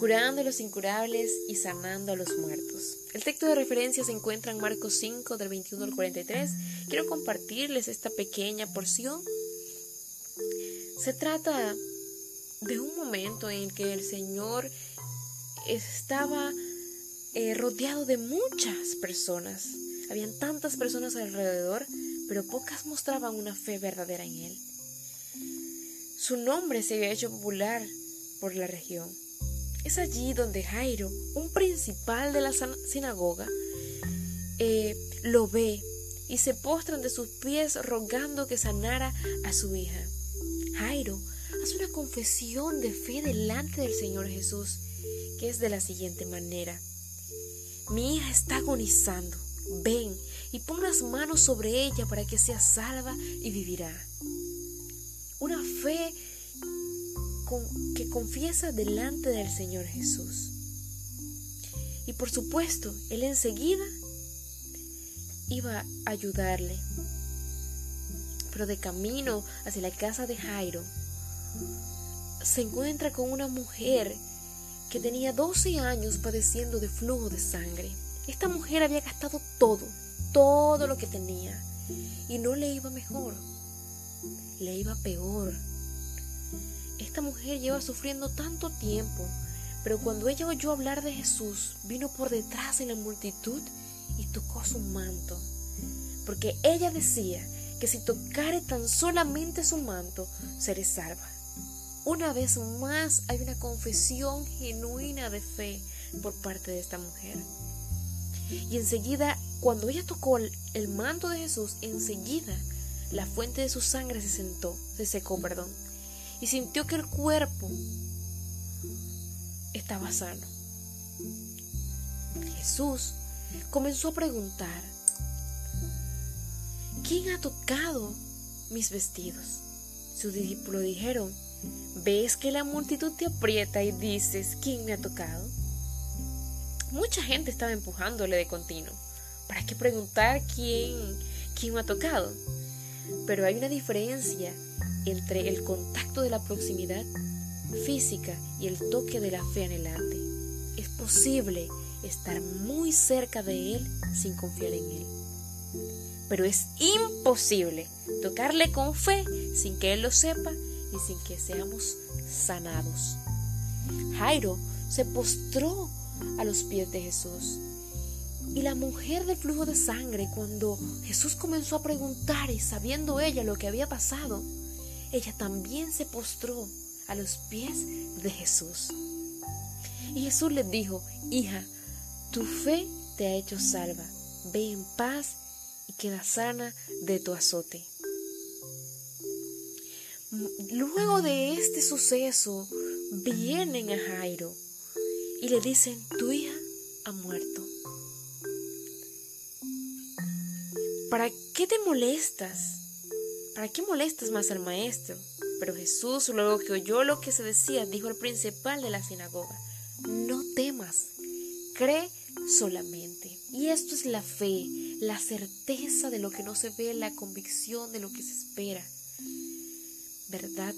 curando a los incurables y sanando a los muertos. El texto de referencia se encuentra en Marcos 5 del 21 al 43. Quiero compartirles esta pequeña porción. Se trata de un momento en el que el Señor estaba eh, rodeado de muchas personas. Habían tantas personas alrededor, pero pocas mostraban una fe verdadera en Él. Su nombre se había hecho popular por la región. Es allí donde Jairo, un principal de la sinagoga, eh, lo ve y se postra ante sus pies rogando que sanara a su hija. Jairo hace una confesión de fe delante del Señor Jesús, que es de la siguiente manera. Mi hija está agonizando. Ven y pon las manos sobre ella para que sea salva y vivirá. Una fe que confiesa delante del Señor Jesús. Y por supuesto, Él enseguida iba a ayudarle. Pero de camino hacia la casa de Jairo, se encuentra con una mujer que tenía 12 años padeciendo de flujo de sangre. Esta mujer había gastado todo, todo lo que tenía, y no le iba mejor, le iba peor. Esta mujer lleva sufriendo tanto tiempo, pero cuando ella oyó hablar de Jesús, vino por detrás de la multitud y tocó su manto, porque ella decía que si tocare tan solamente su manto, seré salva. Una vez más hay una confesión genuina de fe por parte de esta mujer. Y enseguida, cuando ella tocó el, manto de Jesús, enseguida la fuente de su sangre se sentó, se secó, perdón, y sintió que el cuerpo estaba sano. Jesús comenzó a preguntar, ¿quién ha tocado mis vestidos? Sus discípulos dijeron, ¿Ves que la multitud te aprieta y dices, ¿quién me ha tocado? Mucha gente estaba empujándole de continuo. ¿Para qué preguntar quién, quién me ha tocado? Pero hay una diferencia entre el contacto de la proximidad física y el toque de la fe anhelante. Es posible estar muy cerca de Él sin confiar en Él. Pero es imposible tocarle con fe sin que Él lo sepa y sin que seamos sanados. Jairo se postró a los pies de Jesús. Y la mujer del flujo de sangre, cuando Jesús comenzó a preguntar y sabiendo ella lo que había pasado, ella también se postró a los pies de Jesús. Y Jesús le dijo, hija, tu fe te ha hecho salva, ve en paz y queda sana de tu azote. Luego de este suceso, vienen a Jairo y le dicen, tu hija ha muerto. ¿Para qué te molestas? ¿Para qué molestas más al maestro? Pero Jesús, luego que oyó lo que se decía, dijo al principal de la sinagoga, no temas, cree solamente. Y esto es la fe, la certeza de lo que no se ve, la convicción de lo que se espera. ¿verdad?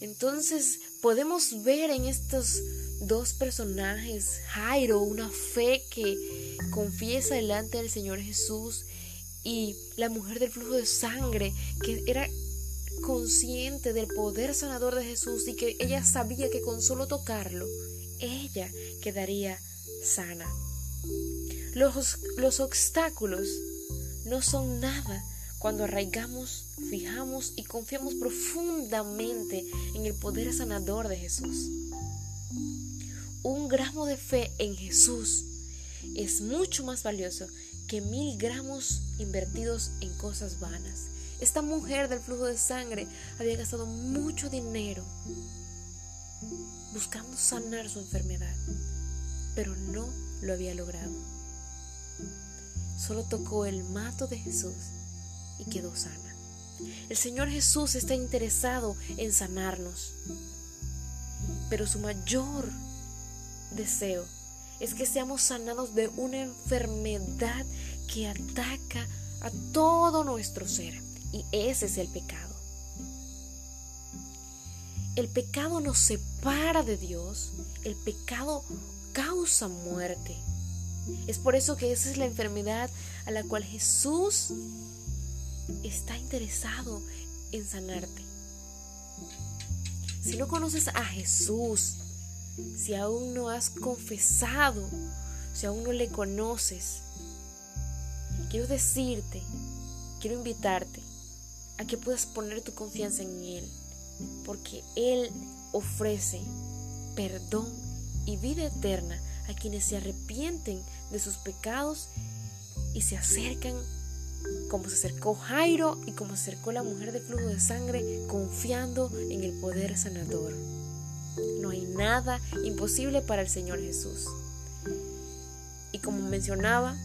Entonces podemos ver en estos dos personajes, Jairo, una fe que confiesa delante del Señor Jesús y la mujer del flujo de sangre que era consciente del poder sanador de Jesús y que ella sabía que con solo tocarlo, ella quedaría sana. Los, los obstáculos no son nada cuando arraigamos, fijamos y confiamos profundamente en el poder sanador de Jesús. Un gramo de fe en Jesús es mucho más valioso que mil gramos invertidos en cosas vanas. Esta mujer del flujo de sangre había gastado mucho dinero buscando sanar su enfermedad, pero no lo había logrado. Solo tocó el mato de Jesús y quedó sana. El Señor Jesús está interesado en sanarnos, pero su mayor deseo es que seamos sanados de una enfermedad que ataca a todo nuestro ser y ese es el pecado. el pecado nos separa de Dios, el pecado causa muerte. Es por eso que esa es la enfermedad a la cual Jesús está interesado en sanarte. Si no conoces a Jesús, si aún no has confesado, si aún no le conoces, quiero decirte, quiero invitarte a que puedas poner tu confianza en Él, porque Él ofrece perdón y vida eterna a quienes se arrepienten de sus pecados y se acercan como se acercó Jairo y como se acercó la mujer de flujo de sangre confiando en el poder sanador. No hay nada imposible para el Señor Jesús. Y como mencionaba,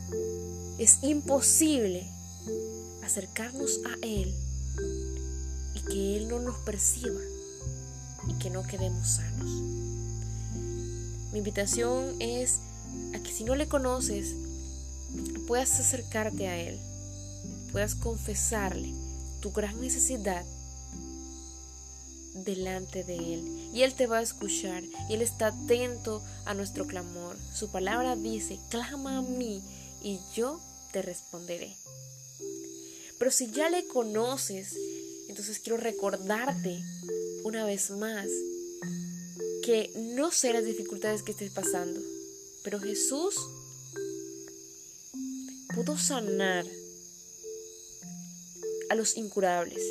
es imposible acercarnos a Él y que Él no nos perciba y que no quedemos sanos. Mi invitación es a que si no le conoces, puedas acercarte a Él, puedas confesarle tu gran necesidad delante de Él. Y Él te va a escuchar y Él está atento a nuestro clamor. Su palabra dice, clama a mí y yo te responderé. Pero si ya le conoces, entonces quiero recordarte una vez más que no sé las dificultades que estés pasando, pero Jesús pudo sanar a los incurables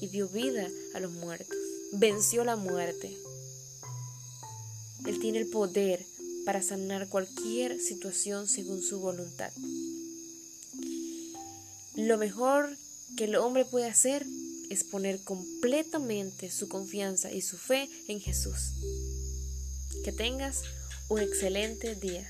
y dio vida a los muertos. Venció la muerte. Él tiene el poder para sanar cualquier situación según su voluntad. Lo mejor que el hombre puede hacer es poner completamente su confianza y su fe en Jesús. Que tengas un excelente día.